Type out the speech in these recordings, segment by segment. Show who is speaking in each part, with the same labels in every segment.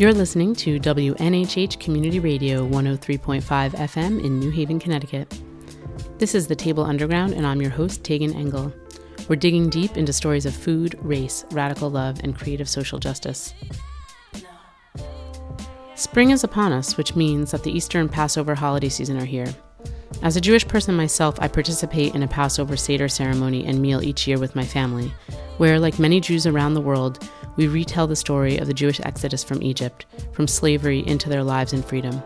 Speaker 1: You're listening to WNHH Community Radio 103.5 FM in New Haven, Connecticut. This is the Table Underground, and I'm your host, Tegan Engel. We're digging deep into stories of food, race, radical love, and creative social justice. Spring is upon us, which means that the Easter and Passover holiday season are here. As a Jewish person myself, I participate in a Passover Seder ceremony and meal each year with my family, where, like many Jews around the world, we retell the story of the Jewish exodus from Egypt, from slavery into their lives and freedom.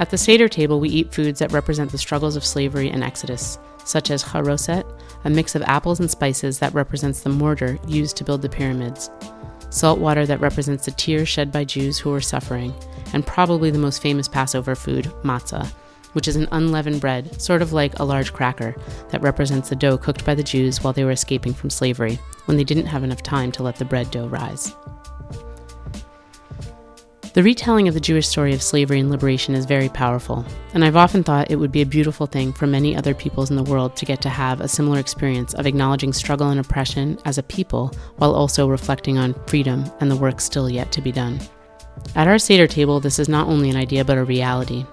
Speaker 1: At the Seder table, we eat foods that represent the struggles of slavery and exodus, such as charoset, a mix of apples and spices that represents the mortar used to build the pyramids, salt water that represents the tears shed by Jews who were suffering, and probably the most famous Passover food, matzah, which is an unleavened bread, sort of like a large cracker, that represents the dough cooked by the Jews while they were escaping from slavery, when they didn't have enough time to let the bread dough rise. The retelling of the Jewish story of slavery and liberation is very powerful, and I've often thought it would be a beautiful thing for many other peoples in the world to get to have a similar experience of acknowledging struggle and oppression as a people while also reflecting on freedom and the work still yet to be done. At our Seder table, this is not only an idea but a reality,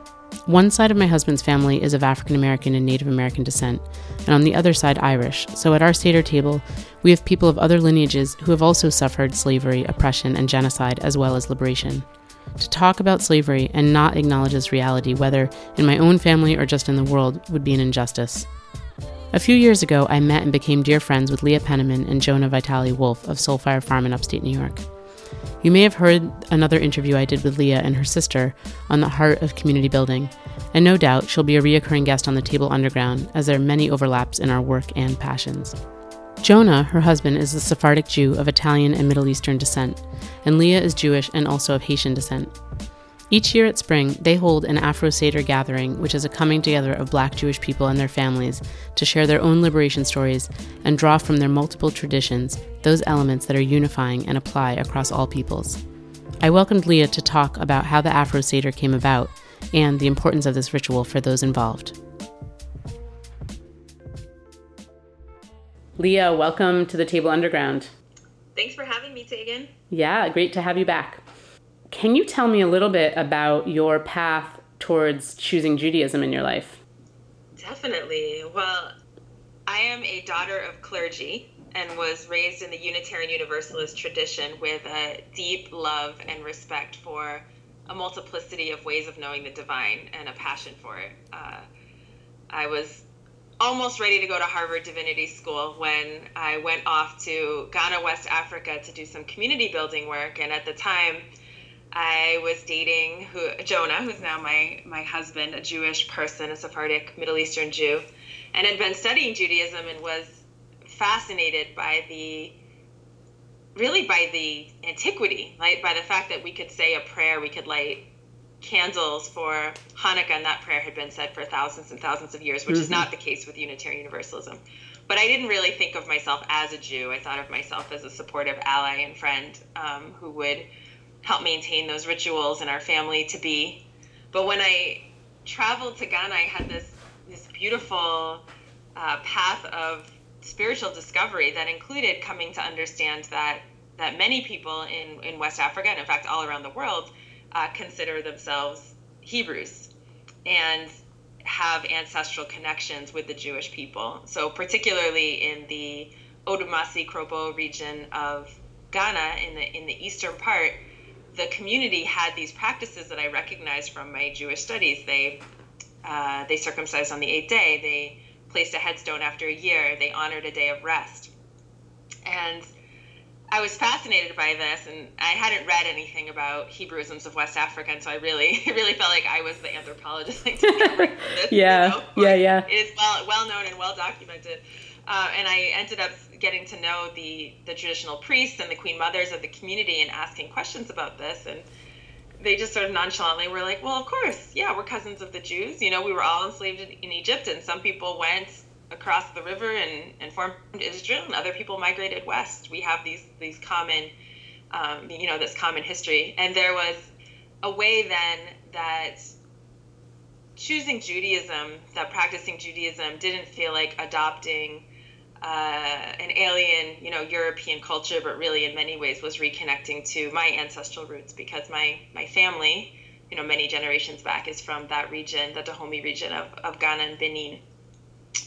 Speaker 1: one side of my husband's family is of African American and Native American descent, and on the other side, Irish. So at our Seder table, we have people of other lineages who have also suffered slavery, oppression, and genocide, as well as liberation. To talk about slavery and not acknowledge this reality, whether in my own family or just in the world, would be an injustice. A few years ago, I met and became dear friends with Leah Penniman and Jonah Vitale Wolf of Soul Fire Farm in upstate New York. You may have heard another interview I did with Leah and her sister on the heart of community building, and no doubt she'll be a reoccurring guest on the Table Underground, as there are many overlaps in our work and passions. Jonah, her husband, is a Sephardic Jew of Italian and Middle Eastern descent, and Leah is Jewish and also of Haitian descent. Each year at spring, they hold an Afro Seder gathering, which is a coming together of black Jewish people and their families to share their own liberation stories and draw from their multiple traditions those elements that are unifying and apply across all peoples. I welcomed Leah to talk about how the Afro Seder came about and the importance of this ritual for those involved. Leah, welcome to the Table Underground.
Speaker 2: Thanks for having me, Tegan.
Speaker 1: Yeah, great to have you back. Can you tell me a little bit about your path towards choosing Judaism in your life?
Speaker 2: Definitely. Well, I am a daughter of clergy and was raised in the Unitarian Universalist tradition with a deep love and respect for a multiplicity of ways of knowing the divine and a passion for it. Uh, I was almost ready to go to Harvard Divinity School when I went off to Ghana, West Africa to do some community building work. And at the time, I was dating who, Jonah, who's now my, my husband, a Jewish person, a Sephardic Middle Eastern Jew, and had been studying Judaism and was fascinated by the really by the antiquity, right? By the fact that we could say a prayer, we could light candles for Hanukkah, and that prayer had been said for thousands and thousands of years, which mm-hmm. is not the case with Unitarian Universalism. But I didn't really think of myself as a Jew. I thought of myself as a supportive ally and friend um, who would help maintain those rituals in our family to be. But when I traveled to Ghana, I had this this beautiful uh, path of spiritual discovery that included coming to understand that that many people in, in West Africa and in fact all around the world uh, consider themselves Hebrews and have ancestral connections with the Jewish people. So particularly in the Odumasi Krobo region of Ghana in the in the eastern part, the community had these practices that I recognized from my Jewish studies. They uh, they circumcised on the eighth day. They placed a headstone after a year. They honored a day of rest. And I was fascinated by this, and I hadn't read anything about Hebrewisms of West Africa, and so I really, really felt like I was the anthropologist. Like, this,
Speaker 1: yeah, you know? yeah, yeah.
Speaker 2: It is well, well known and well documented. Uh, and I ended up getting to know the the traditional priests and the queen mothers of the community and asking questions about this and they just sort of nonchalantly were like well of course yeah we're cousins of the jews. You know we were all enslaved in, egypt and some people went across the river and, and formed israel and other people migrated west. We have these these common um, you know this common history. And there was a way then that choosing judaism that practicing judaism didn't feel like adopting uh, an alien, you know, European culture, but really in many ways was reconnecting to my ancestral roots because my my family, you know, many generations back is from that region, the Dahomey region of, of Ghana and Benin.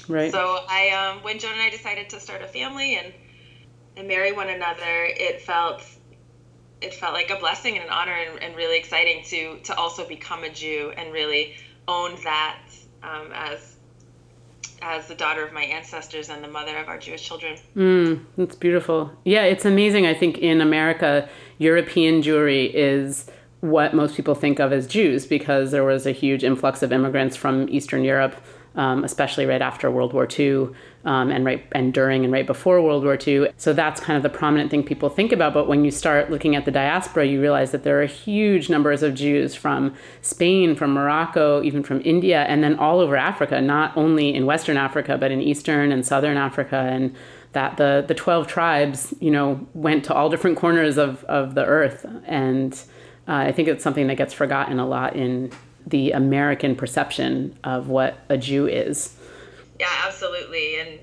Speaker 1: Right.
Speaker 2: So I, um, when Jonah and I decided to start a family and and marry one another, it felt it felt like a blessing and an honor and, and really exciting to to also become a Jew and really own that um, as as the daughter of my ancestors and the mother of our Jewish children.
Speaker 1: Mm, that's beautiful. Yeah, it's amazing. I think in America, European Jewry is what most people think of as Jews because there was a huge influx of immigrants from Eastern Europe um, especially right after World War II um, and right and during and right before World War II. So that's kind of the prominent thing people think about. But when you start looking at the diaspora, you realize that there are huge numbers of Jews from Spain, from Morocco, even from India, and then all over Africa, not only in Western Africa, but in Eastern and Southern Africa and that the, the 12 tribes, you know, went to all different corners of, of the earth. And uh, I think it's something that gets forgotten a lot in the American perception of what a Jew is.
Speaker 2: Yeah, absolutely. And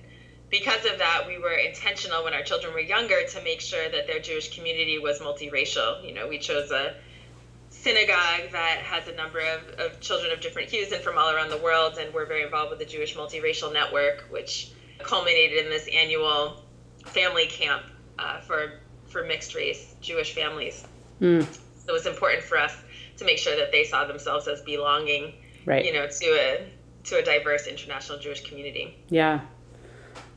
Speaker 2: because of that, we were intentional when our children were younger to make sure that their Jewish community was multiracial. You know, we chose a synagogue that has a number of, of children of different hues and from all around the world, and we're very involved with the Jewish Multiracial Network, which culminated in this annual family camp uh, for for mixed race Jewish families. Mm. So it was important for us to make sure that they saw themselves as belonging, right. you know, to a to a diverse international Jewish community.
Speaker 1: Yeah.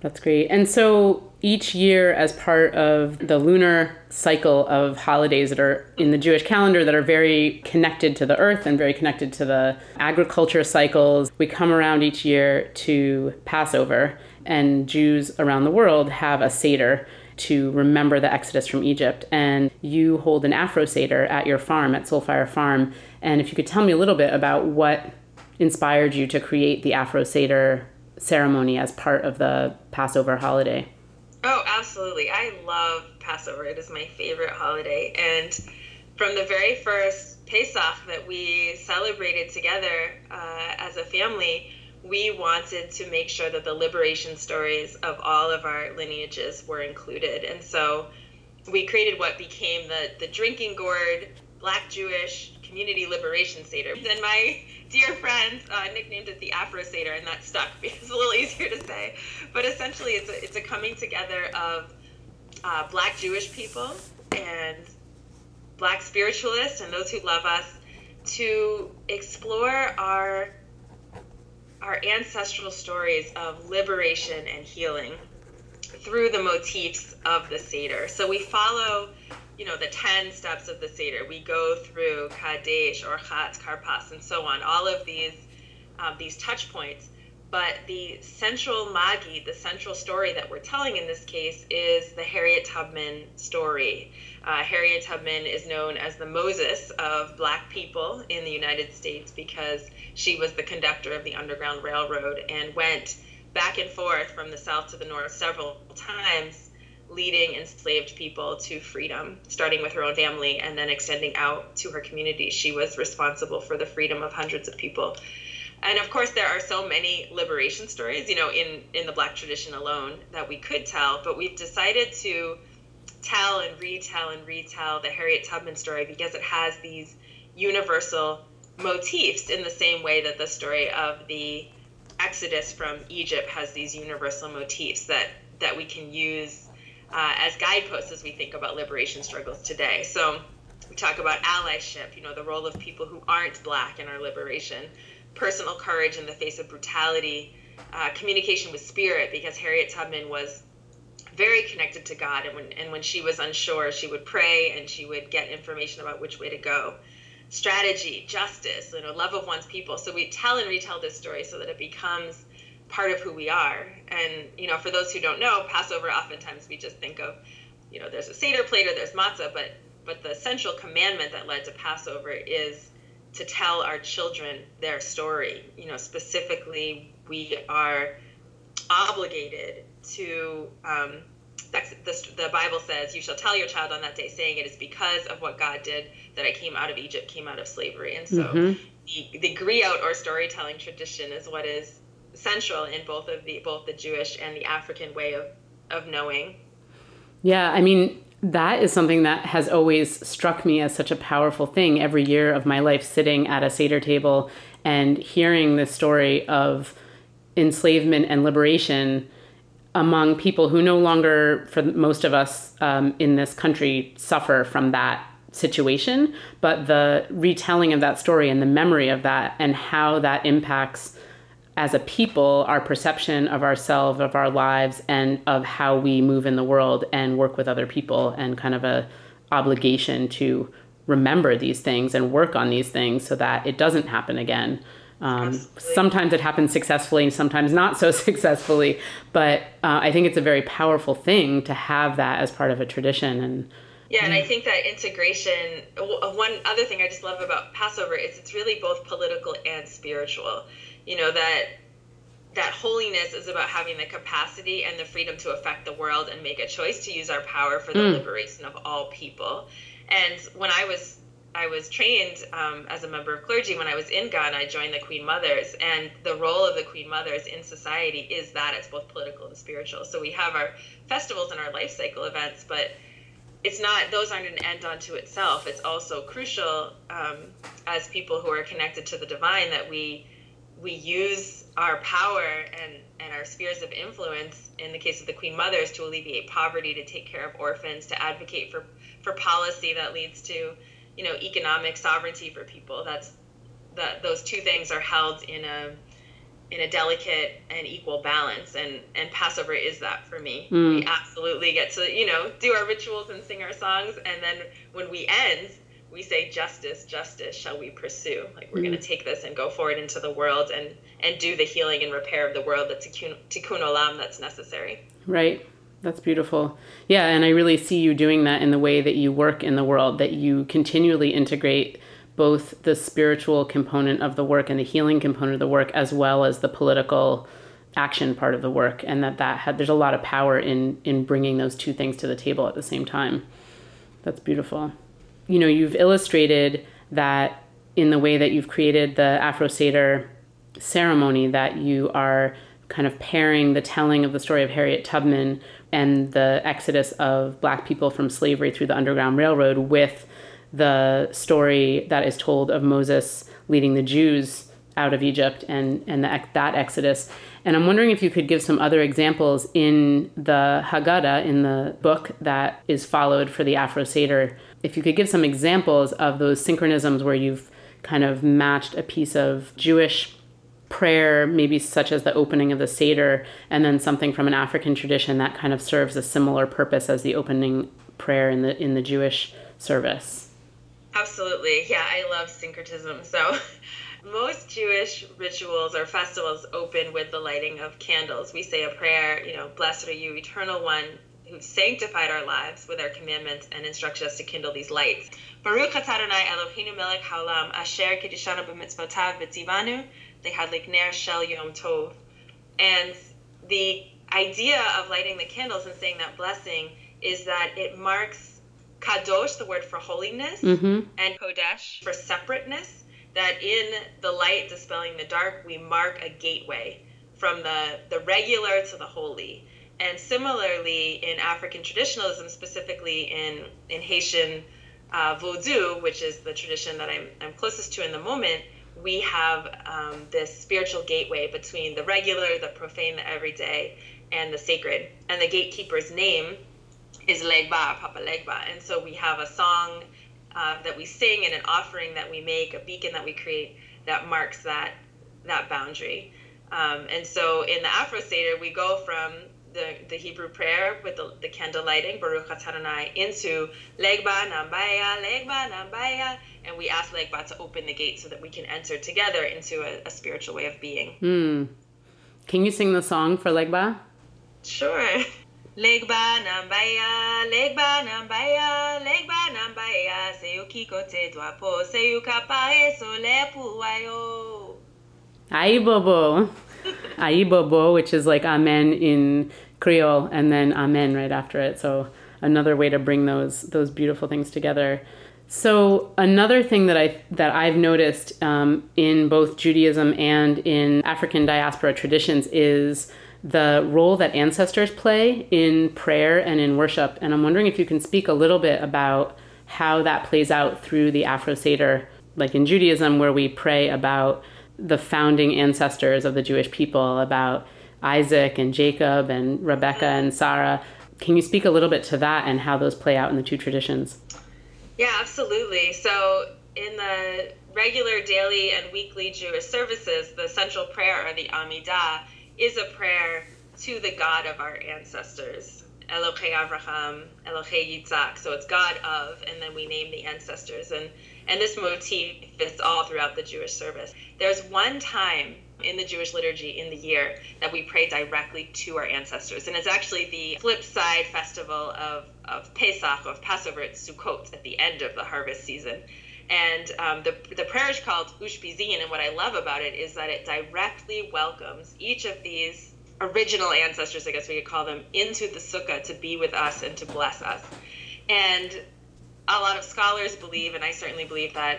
Speaker 1: That's great. And so each year, as part of the lunar cycle of holidays that are in the Jewish calendar that are very connected to the earth and very connected to the agriculture cycles, we come around each year to Passover, and Jews around the world have a Seder to remember the exodus from Egypt. And you hold an Afro Seder at your farm, at Soul Fire Farm. And if you could tell me a little bit about what inspired you to create the Afro Seder ceremony as part of the Passover holiday.
Speaker 2: Oh, absolutely. I love Passover. It is my favorite holiday. And from the very first Pesach that we celebrated together uh, as a family, we wanted to make sure that the liberation stories of all of our lineages were included. And so we created what became the, the Drinking Gourd Black Jewish Community Liberation Seder. And my dear friend uh, nicknamed it the Afro Seder, and that stuck because it's a little easier to say. But essentially, it's a, it's a coming together of uh, Black Jewish people and Black spiritualists and those who love us to explore our our ancestral stories of liberation and healing through the motifs of the Seder. So we follow, you know, the 10 steps of the Seder. We go through Kadesh, Urchatz, Karpas, and so on, all of these, um, these touch points. But the central Maggid, the central story that we're telling in this case, is the Harriet Tubman story. Uh, Harriet Tubman is known as the Moses of Black people in the United States because she was the conductor of the Underground Railroad and went back and forth from the South to the North several times, leading enslaved people to freedom, starting with her own family and then extending out to her community. She was responsible for the freedom of hundreds of people. And of course, there are so many liberation stories, you know, in, in the Black tradition alone that we could tell, but we've decided to tell and retell and retell the Harriet Tubman story because it has these universal motifs in the same way that the story of the Exodus from Egypt has these universal motifs that that we can use uh, as guideposts as we think about liberation struggles today. So we talk about allyship, you know, the role of people who aren't black in our liberation, personal courage in the face of brutality, uh, communication with spirit, because Harriet Tubman was very connected to God, and when and when she was unsure, she would pray and she would get information about which way to go. Strategy, justice, you know, love of one's people. So we tell and retell this story so that it becomes part of who we are. And you know, for those who don't know, Passover oftentimes we just think of, you know, there's a seder plate or there's matzah, but but the central commandment that led to Passover is to tell our children their story. You know, specifically, we are obligated to um, the, the Bible says, "You shall tell your child on that day, saying, It is because of what God did that I came out of Egypt, came out of slavery." And so, mm-hmm. the, the griot or storytelling tradition is what is central in both of the both the Jewish and the African way of of knowing.
Speaker 1: Yeah, I mean that is something that has always struck me as such a powerful thing every year of my life sitting at a Seder table and hearing the story of enslavement and liberation among people who no longer, for most of us um, in this country, suffer from that situation, but the retelling of that story and the memory of that and how that impacts as a people our perception of ourselves, of our lives, and of how we move in the world and work with other people, and kind of a obligation to remember these things and work on these things so that it doesn't happen again. Um, sometimes it happens successfully, and sometimes not so successfully. But uh, I think it's a very powerful thing to have that as part of a tradition. And
Speaker 2: yeah, and I think that integration. One other thing I just love about Passover is it's really both political and spiritual. You know that that holiness is about having the capacity and the freedom to affect the world and make a choice to use our power for the mm. liberation of all people. And when I was I was trained um, as a member of clergy when I was in Ghana. I joined the Queen Mothers, and the role of the Queen Mothers in society is that it's both political and spiritual. So we have our festivals and our life cycle events, but it's not; those aren't an end unto itself. It's also crucial um, as people who are connected to the divine that we we use our power and and our spheres of influence in the case of the queen mothers to alleviate poverty to take care of orphans to advocate for for policy that leads to you know economic sovereignty for people. That's that those two things are held in a in a delicate and equal balance and and passover is that for me. Mm. we absolutely get to you know do our rituals and sing our songs and then when we end we say justice justice shall we pursue. Like we're mm. going to take this and go forward into the world and and do the healing and repair of the world the tikkun, tikkun olam that's necessary.
Speaker 1: Right that's beautiful. Yeah, and I really see you doing that in the way that you work in the world, that you continually integrate both the spiritual component of the work and the healing component of the work as well as the political action part of the work and that that had there's a lot of power in in bringing those two things to the table at the same time. That's beautiful. You know, you've illustrated that in the way that you've created the Afro Seder ceremony that you are kind of pairing the telling of the story of Harriet Tubman and the exodus of black people from slavery through the Underground Railroad with the story that is told of Moses leading the Jews out of Egypt and, and the, that exodus. And I'm wondering if you could give some other examples in the Haggadah, in the book that is followed for the Afro Seder. If you could give some examples of those synchronisms where you've kind of matched a piece of Jewish prayer, maybe such as the opening of the Seder, and then something from an African tradition that kind of serves a similar purpose as the opening prayer in the in the Jewish service.
Speaker 2: Absolutely. Yeah, I love syncretism. So most Jewish rituals or festivals open with the lighting of candles. We say a prayer, you know, blessed are you, eternal one, who sanctified our lives with our commandments and instructed us to kindle these lights. Baruch Adonai Eloheinu melech haolam asher kedishanu b'mitzvotav v'tzivanu l'hadlik Ner Shel Yom Tov. And the idea of lighting the candles and saying that blessing is that it marks kadosh, the word for holiness, mm-hmm. and kodesh for separateness. That in the light dispelling the dark, we mark a gateway from the, the regular to the holy. And similarly, in African traditionalism, specifically in, in Haitian uh, Vodou, which is the tradition that I'm, I'm closest to in the moment, we have um, this spiritual gateway between the regular, the profane, the everyday, and the sacred. And the gatekeeper's name is Legba, Papa Legba. And so we have a song uh, that we sing and an offering that we make, a beacon that we create that marks that that boundary. Um, and so in the Afro Seder, we go from the, the Hebrew prayer with the, the candle lighting, Baruch Atadonai, into Legba Nambaya, Legba Nambaya, and we ask Legba to open the gate so that we can enter together into a, a spiritual way of being.
Speaker 1: Hmm. Can you sing the song for Legba?
Speaker 2: Sure. Legba nambaya, legba nambaya, legba nambaya, seyuki kote dwapo, seyuka pare solepu wayo.
Speaker 1: Aibobo. Aibobo, which is like amen in Creole, and then amen right after it. So another way to bring those those beautiful things together. So another thing that I that I've noticed um, in both Judaism and in African diaspora traditions is the role that ancestors play in prayer and in worship. And I'm wondering if you can speak a little bit about how that plays out through the Afro Seder, like in Judaism, where we pray about the founding ancestors of the Jewish people, about Isaac and Jacob and Rebecca and Sarah. Can you speak a little bit to that and how those play out in the two traditions?
Speaker 2: Yeah, absolutely. So, in the regular daily and weekly Jewish services, the central prayer, or the Amidah, is a prayer to the God of our ancestors. Elohe Avraham, Elohe Yitzhak. So it's God of, and then we name the ancestors. And, and this motif fits all throughout the Jewish service. There's one time in the Jewish liturgy in the year that we pray directly to our ancestors. And it's actually the flip side festival of, of Pesach, of Passover at Sukkot, at the end of the harvest season. And um, the, the prayer is called Ushpizin. And what I love about it is that it directly welcomes each of these original ancestors, I guess we could call them, into the sukkah to be with us and to bless us. And a lot of scholars believe, and I certainly believe that,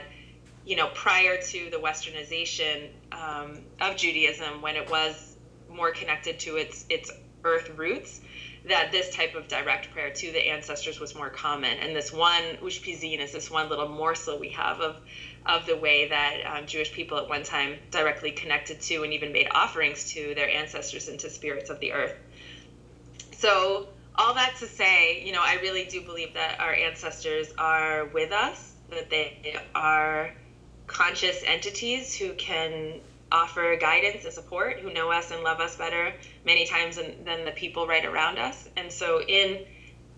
Speaker 2: you know, prior to the westernization um, of Judaism, when it was more connected to its its earth roots, that this type of direct prayer to the ancestors was more common. And this one ushpizin is this one little morsel we have of of the way that um, Jewish people at one time directly connected to and even made offerings to their ancestors and to spirits of the earth. So, all that to say, you know, I really do believe that our ancestors are with us, that they are conscious entities who can offer guidance and support, who know us and love us better many times than, than the people right around us. And so, in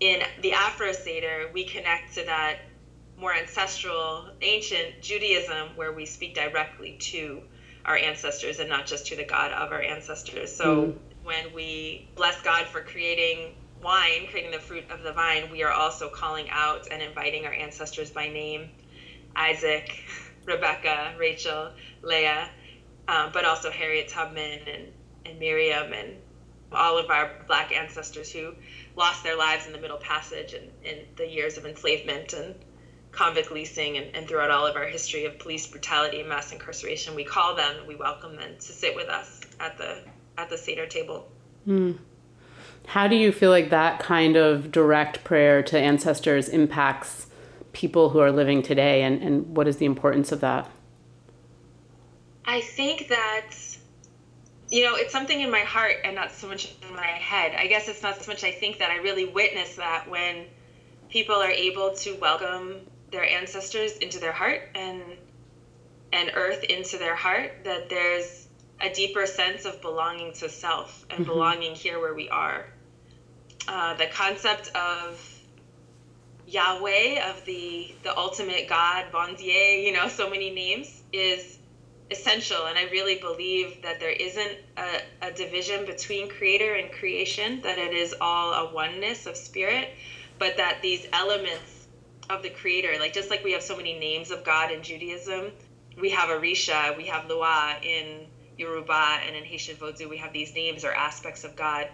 Speaker 2: in the Afro Seder, we connect to that more ancestral, ancient Judaism where we speak directly to our ancestors and not just to the God of our ancestors. So mm. when we bless God for creating wine, creating the fruit of the vine, we are also calling out and inviting our ancestors by name Isaac, Rebecca, Rachel, Leah, um, but also Harriet Tubman and, and Miriam and all of our black ancestors who lost their lives in the Middle Passage and in the years of enslavement and convict leasing and, and, throughout all of our history of police brutality and mass incarceration, we call them, we welcome them to sit with us at the at the Seder table.
Speaker 1: Mm. How do you feel like that kind of direct prayer to ancestors impacts people who are living today, and, and what is the importance of that?
Speaker 2: I think that you know it's something in my heart and not so much in my head. I guess it's not so much I think that I really witness that when people are able to welcome their ancestors into their heart and and earth into their heart that there's a deeper sense of belonging to self and mm-hmm. belonging here where we are uh, the concept of Yahweh of the the ultimate God, Bon Dieu, you know, so many names is essential, and I really believe that there isn't a, a division between creator and creation; that it is all a oneness of spirit, but that these elements of the creator. Like just like we have so many names of God in Judaism, we have Orisha, we have Loa in Yoruba, and in Haitian Vodou, we have these names or aspects of God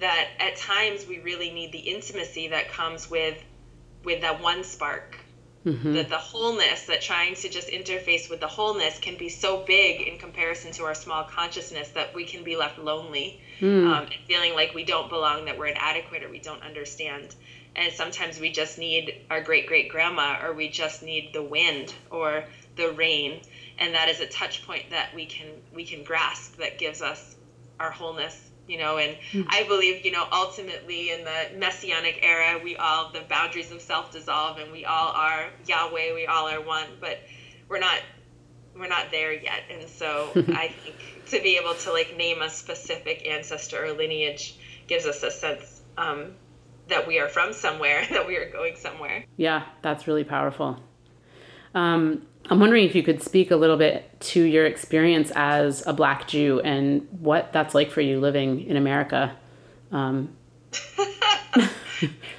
Speaker 2: that at times we really need the intimacy that comes with with that one spark. Mm-hmm. That the wholeness, that trying to just interface with the wholeness can be so big in comparison to our small consciousness that we can be left lonely mm. um, and feeling like we don't belong, that we're inadequate or we don't understand and sometimes we just need our great great grandma or we just need the wind or the rain and that is a touch point that we can we can grasp that gives us our wholeness you know and mm-hmm. i believe you know ultimately in the messianic era we all the boundaries of self dissolve and we all are yahweh we all are one but we're not we're not there yet and so i think to be able to like name a specific ancestor or lineage gives us a sense um, that we are from somewhere, that we are going somewhere.
Speaker 1: Yeah, that's really powerful. Um, I'm wondering if you could speak a little bit to your experience as a Black Jew and what that's like for you living in America. Um,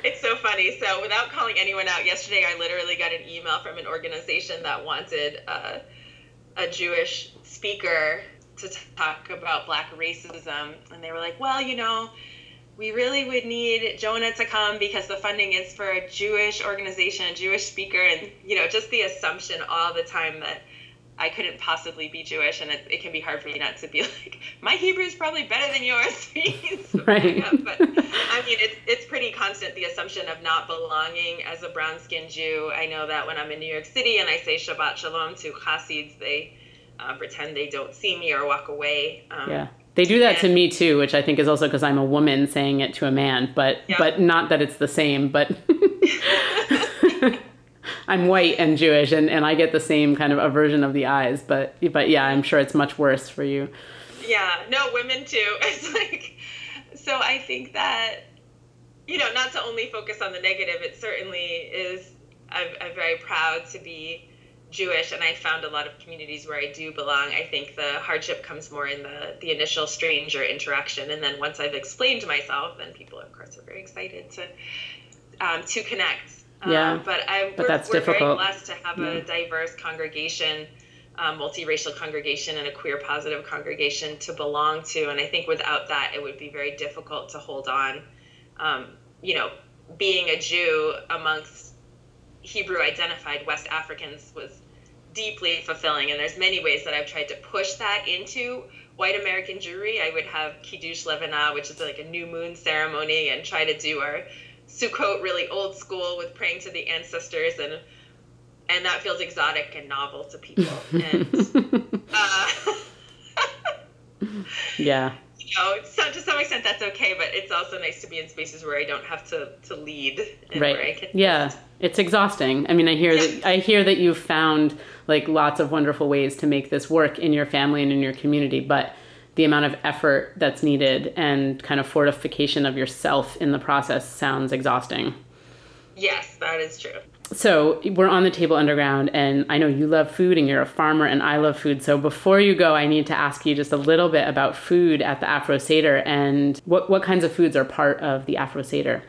Speaker 2: it's so funny. So, without calling anyone out, yesterday I literally got an email from an organization that wanted uh, a Jewish speaker to talk about Black racism, and they were like, "Well, you know." We really would need Jonah to come because the funding is for a Jewish organization, a Jewish speaker, and you know, just the assumption all the time that I couldn't possibly be Jewish, and it, it can be hard for me not to be like, my Hebrew is probably better than yours.
Speaker 1: right.
Speaker 2: but I mean, it's it's pretty constant the assumption of not belonging as a brown skinned Jew. I know that when I'm in New York City and I say Shabbat Shalom to Hasids, they uh, pretend they don't see me or walk away.
Speaker 1: Um, yeah. They do that to me too, which I think is also because I'm a woman saying it to a man, but yeah. but not that it's the same, but I'm white and Jewish and, and I get the same kind of aversion of the eyes, but but yeah, I'm sure it's much worse for you.
Speaker 2: Yeah, no, women too. It's like so I think that you know, not to only focus on the negative, it certainly is I'm, I'm very proud to be Jewish, and I found a lot of communities where I do belong. I think the hardship comes more in the the initial stranger interaction, and then once I've explained myself, then people, of course, are very excited to um, to connect.
Speaker 1: Yeah,
Speaker 2: um, but I
Speaker 1: but
Speaker 2: we're,
Speaker 1: that's
Speaker 2: we're
Speaker 1: difficult.
Speaker 2: very blessed to have yeah. a diverse congregation. Um, multiracial congregation and a queer positive congregation to belong to. And I think without that, it would be very difficult to hold on. Um, you know, being a Jew amongst Hebrew identified West Africans was deeply fulfilling. And there's many ways that I've tried to push that into white American Jewry. I would have Kiddush Levanah, which is like a new moon ceremony, and try to do our Sukkot really old school with praying to the ancestors and and that feels exotic and novel to people. And uh,
Speaker 1: yeah,
Speaker 2: know, so to some extent that's okay, but it's also nice to be in spaces where I don't have to to lead.
Speaker 1: right. yeah, it's exhausting. I mean, I hear that I hear that you've found like lots of wonderful ways to make this work in your family and in your community, but the amount of effort that's needed and kind of fortification of yourself in the process sounds exhausting.
Speaker 2: Yes, that is true.
Speaker 1: So we're on the table underground, and I know you love food and you're a farmer, and I love food. So before you go, I need to ask you just a little bit about food at the Afro Seder and what, what kinds of foods are part of the Afro Seder?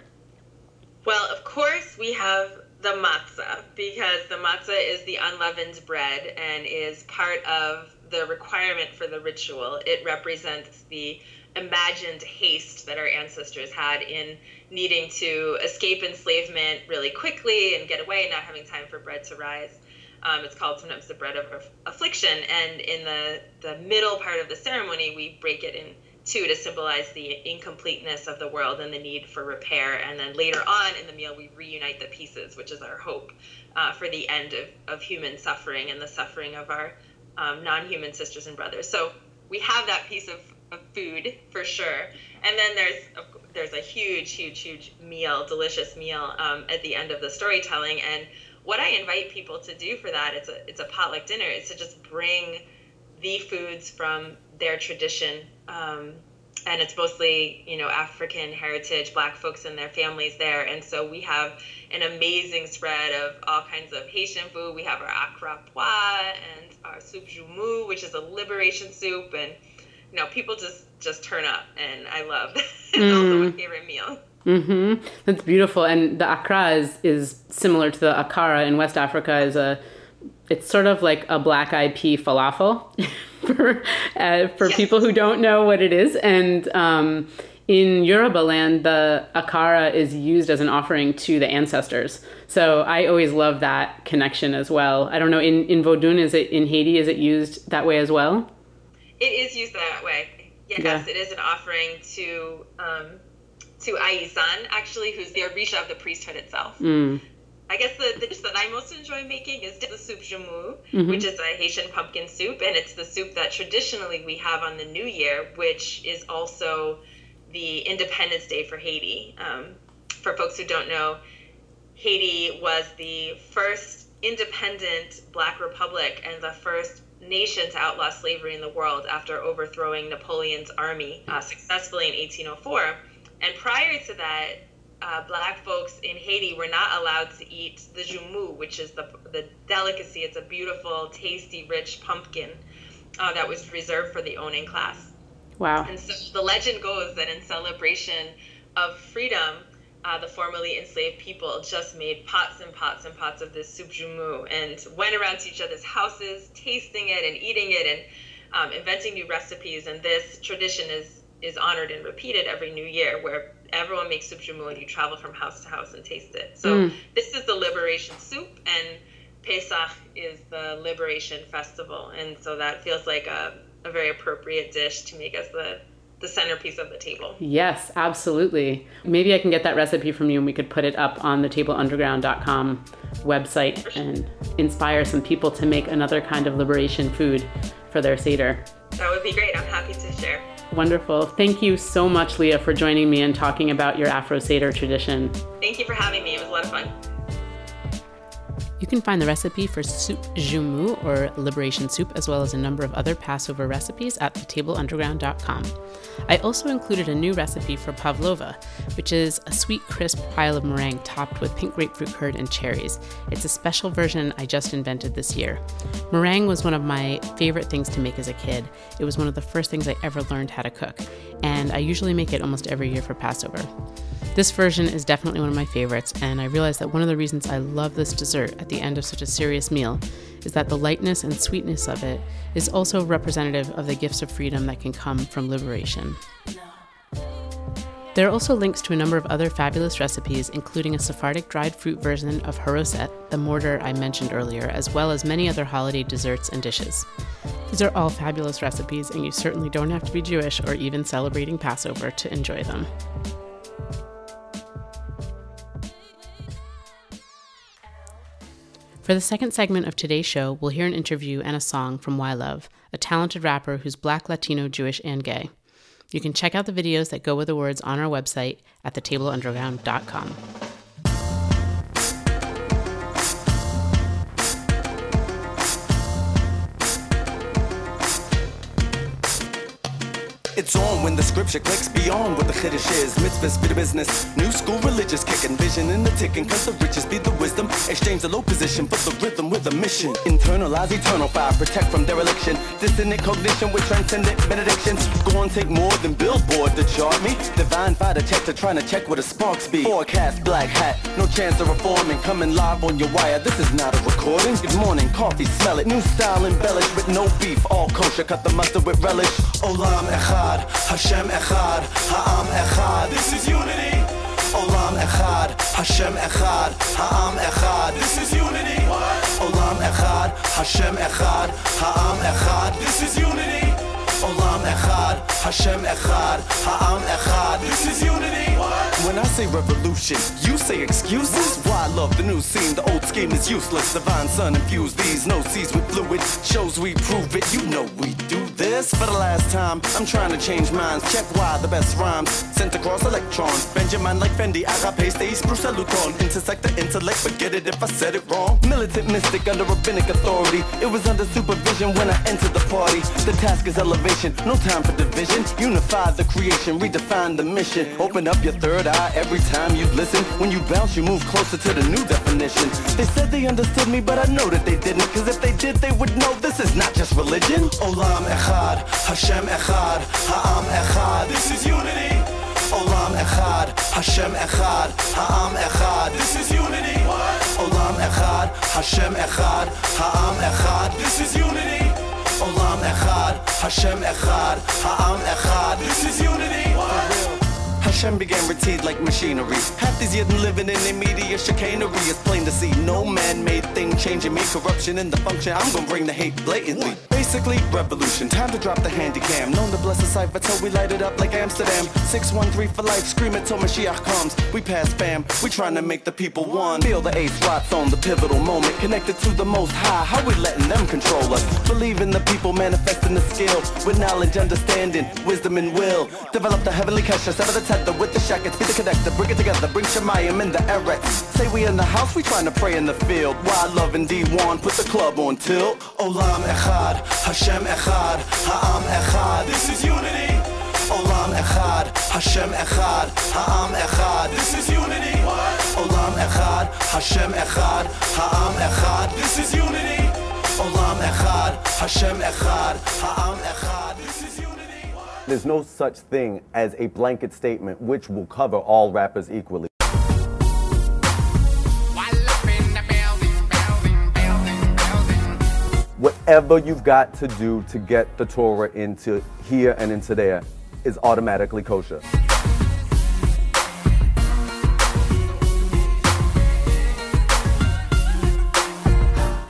Speaker 2: Well, of course, we have the matzah because the matzah is the unleavened bread and is part of the requirement for the ritual. It represents the imagined haste that our ancestors had in needing to escape enslavement really quickly and get away, not having time for bread to rise. Um, it's called sometimes the bread of affliction. And in the, the middle part of the ceremony, we break it in two to symbolize the incompleteness of the world and the need for repair. And then later on in the meal, we reunite the pieces, which is our hope uh, for the end of, of human suffering and the suffering of our um, non-human sisters and brothers. So we have that piece of food for sure, and then there's there's a huge, huge, huge meal, delicious meal um, at the end of the storytelling. And what I invite people to do for that, it's a it's a potluck dinner, is to just bring the foods from their tradition. Um, and it's mostly you know African heritage, Black folks and their families there, and so we have an amazing spread of all kinds of Haitian food. We have our akra pois and our soup joumou, which is a liberation soup, and you know people just just turn up, and I love. it's mm. also my favorite meal.
Speaker 1: Mm-hmm. That's beautiful, and the akra is is similar to the akara in West Africa. is a it's sort of like a black eyed pea falafel for uh, for yes. people who don't know what it is. And um, in Yoruba land, the akara is used as an offering to the ancestors. So I always love that connection as well. I don't know in in Vodun is it in Haiti is it used that way as well?
Speaker 2: It is used that way. Yes, yeah. it is an offering to um, to Aizan actually, who's the Orisha of the priesthood itself.
Speaker 1: Mm.
Speaker 2: I guess the, the dish that I most enjoy making is the soup joumou, mm-hmm. which is a Haitian pumpkin soup, and it's the soup that traditionally we have on the New Year, which is also the Independence Day for Haiti. Um, for folks who don't know, Haiti was the first independent Black republic and the first nation to outlaw slavery in the world after overthrowing Napoleon's army uh, successfully in 1804. And prior to that, uh, black folks in Haiti were not allowed to eat the joumou, which is the, the delicacy. It's a beautiful, tasty, rich pumpkin uh, that was reserved for the owning class.
Speaker 1: Wow.
Speaker 2: And so the legend goes that in celebration of freedom, uh, the formerly enslaved people just made pots and pots and pots of this soup joumou and went around to each other's houses, tasting it and eating it and um, inventing new recipes. And this tradition is is honored and repeated every new year, where everyone makes soup joumou and you travel from house to house and taste it. So mm. this is the liberation soup and Pesach is the liberation festival. And so that feels like a, a very appropriate dish to make as the the centerpiece of the table.
Speaker 1: Yes, absolutely. Maybe I can get that recipe from you and we could put it up on the tableunderground.com website sure. and inspire some people to make another kind of liberation food for their Seder.
Speaker 2: That would be great. I'm happy to share.
Speaker 1: Wonderful. Thank you so much, Leah, for joining me and talking about your Afro Seder tradition.
Speaker 2: Thank you for having me. It was a lot of fun.
Speaker 1: You can find the recipe for soup joumou or liberation soup, as well as a number of other Passover recipes at thetableunderground.com. I also included a new recipe for pavlova, which is a sweet, crisp pile of meringue topped with pink grapefruit curd and cherries. It's a special version I just invented this year. Meringue was one of my favorite things to make as a kid. It was one of the first things I ever learned how to cook, and I usually make it almost every year for Passover. This version is definitely one of my favorites, and I realize that one of the reasons I love this dessert at the end of such a serious meal is that the lightness and sweetness of it is also representative of the gifts of freedom that can come from liberation. There are also links to a number of other fabulous recipes, including a Sephardic dried fruit version of haroset, the mortar I mentioned earlier, as well as many other holiday desserts and dishes. These are all fabulous recipes, and you certainly don't have to be Jewish or even celebrating Passover to enjoy them. For the second segment of today's show, we'll hear an interview and a song from Y-Love, a talented rapper who's black, Latino, Jewish, and gay. You can check out the videos that go with the words on our website at thetableunderground.com.
Speaker 3: It's on when the scripture clicks beyond what the chiddush is. Mitzvahs be the business. New school religious kicking vision in the ticking. Cause the riches be the wisdom. Exchange the low position for the rhythm with a mission. Internalize eternal fire. Protect from dereliction. Dissonant cognition with transcendent benedictions. Go on, take more than billboard to chart me. Divine fire detector trying to check where the sparks be. Forecast black hat. No chance of reforming. Coming live on your wire. This is not a recording. Good morning. Coffee, smell it. New style embellished with no beef. All kosher. Cut the mustard with relish. Olam echad. Echad, Hashem Echad, Ha'am Echad. This is unity. Olam Echad, Hashem Echad, Ha'am Echad. This is unity. Olam Echad, Hashem Echad, Ha'am Echad. This is unity. Olam Echad, Hashem Echad, Ha'am Echad. This is unity. When I say revolution, you say excuses? Why I love the new scene, the old scheme is useless. Divine sun infused these no seas with fluid. Shows we prove it, you know we do this for the last time. I'm trying to change minds. Check why the best rhymes sent across electrons. Benjamin like Fendi, I agape stays Bruce Saluton. Intersect the intellect, forget it if I said it wrong. Militant mystic under rabbinic authority. It was under supervision when I entered the party. The task is elevation, no time for division. Unify the creation, redefine the mission. Open up your third eye every time you listen. When you bounce, you move closer to the new definition. They said they understood me, but I know that they didn't. Cause if they did, they would know this is not just religion. Olam Echad, Hashem Echad, Ha'am Echad. This is unity. Olam Echad, Hashem Echad, Ha'am Echad. This is unity. What? Olam Echad, Hashem Echad, Ha'am Echad. This is unity. Olam Echad, Hashem Echad, Ha'am Echad. This is unity. What? Hashem began routine like machinery. Half these years living in a media chicanery. It's plain to see no man-made thing changing me. Corruption in the function. I'm gonna bring the hate blatantly. Basically, revolution. Time to drop the handy cam. Known to bless the cipher till we light it up like Amsterdam. 613 for life. Scream it till Mashiach comes. We pass fam. We trying to make the people one. Feel the ace spots on the pivotal moment. Connected to the most high. How we letting them control us? Believe in the people manifesting the skill. With knowledge, understanding, wisdom, and will. Develop the heavenly kesha. Sever the tether with the shackets, be the connector, bring it together, bring Shemayim in the Eretz. Say we in the house, we trying to pray in the field. Y-Love and D1, put the club on tilt. Olam Echad, Hashem Echad, Ha'am Echad. This is unity. Olam Echad, Hashem Echad, Ha'am Echad. This is unity. What? Olam Echad, Hashem Echad, Ha'am Echad. This is unity. Olam Echad, Hashem Echad, Ha'am Echad. This is unity.
Speaker 4: There's no such thing as a blanket statement which will cover all rappers equally. whatever you've got to do to get the Torah into here and into there is automatically kosher.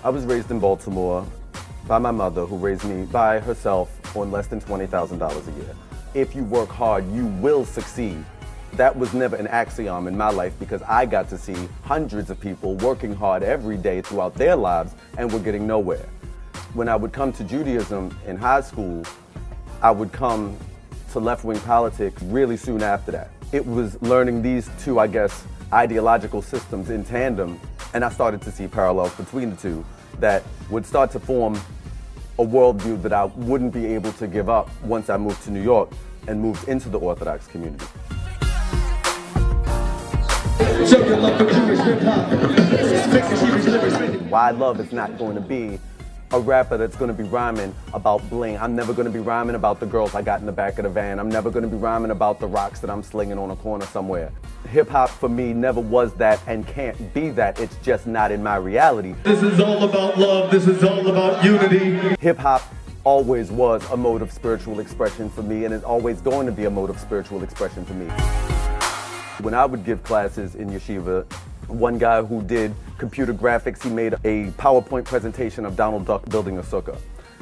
Speaker 4: I was raised in Baltimore by my mother, who raised me by herself on less than $20,000 a year. If you work hard, you will succeed. That was never an axiom in my life because I got to see hundreds of people working hard every day throughout their lives and were getting nowhere. When I would come to Judaism in high school, I would come to left wing politics really soon after that. It was learning these two, I guess, ideological systems in tandem, and I started to see parallels between the two that would start to form a worldview that I wouldn't be able to give up once I moved to New York and moved into the Orthodox community. Y-Love is not going to be a rapper that's to be rhyming about bling. I'm never to be rhyming about the girls I got in the back of the van. I'm never to be rhyming about the rocks that I'm slinging on a corner somewhere. Hip hop for me never was that and can't be that. It's just not in my reality.
Speaker 5: This is all about love. This is all about unity.
Speaker 4: Hip hop always was a mode of spiritual expression for me and it's always going to be a mode of spiritual expression for me. When I would give classes in yeshiva, one guy who did computer graphics, he made a PowerPoint presentation of Donald Duck building a sukkah.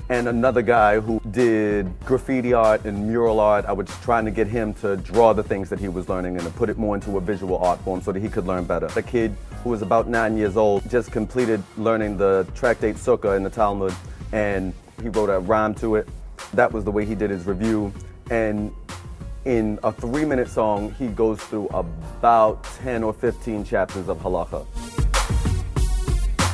Speaker 4: And another guy who did graffiti art and mural art, I was trying to get him to draw the things that he was learning and to put it more into a visual art form so that he could learn better. A kid who was about nine years old just completed learning the tractate Sukkah in the Talmud and he wrote a rhyme to it. That was the way he did his review. And in a three minute song, he goes through about 10 or 15 chapters of halacha.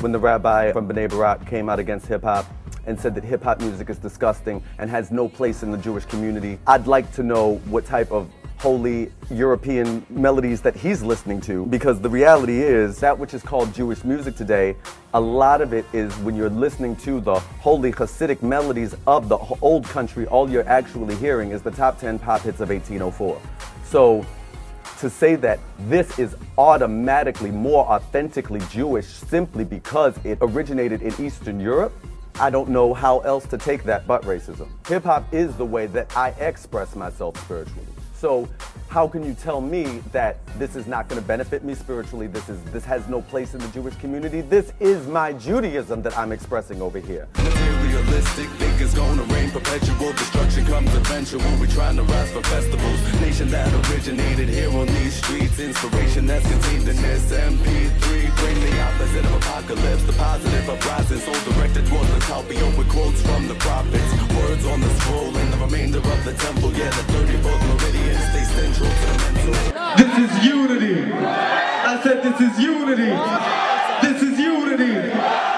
Speaker 4: When the rabbi from Bnei Barak came out against hip hop and said that hip hop music is disgusting and has no place in the Jewish community, I'd like to know what type of holy European melodies that he's listening to because the reality is that which is called Jewish music today, a lot of it is when you're listening to the holy Hasidic melodies of the old country, all you're actually hearing is the top 10 pop hits of 1804. So to say that this is automatically more authentically Jewish simply because it originated in Eastern Europe, I don't know how else to take that but racism. Hip hop is the way that I express myself spiritually. So how can you tell me that this is not going to benefit me spiritually? This is this has no place in the Jewish community. This is my Judaism that I'm expressing over here.
Speaker 3: Materialistic, think it's gonna rain perpetual destruction comes eventual. We trying to rise for festivals. Nation that originated here on these streets. Inspiration that's contained in this MP3. Bring the opposite of apocalypse, the positive uprising. Soul directed towards the with quotes from the prophets. Words on the scroll and the remainder of the temple. Yeah, the 34th meridian stays central to the mental.
Speaker 5: This is unity. I said this is unity. This is unity.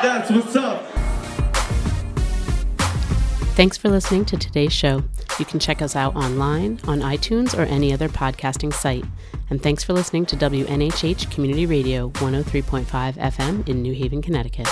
Speaker 5: That's what's up.
Speaker 1: Thanks for listening to today's show. You can check us out online, on iTunes, or any other podcasting site. And thanks for listening to WNHH Community Radio 103.5 FM in New Haven, Connecticut.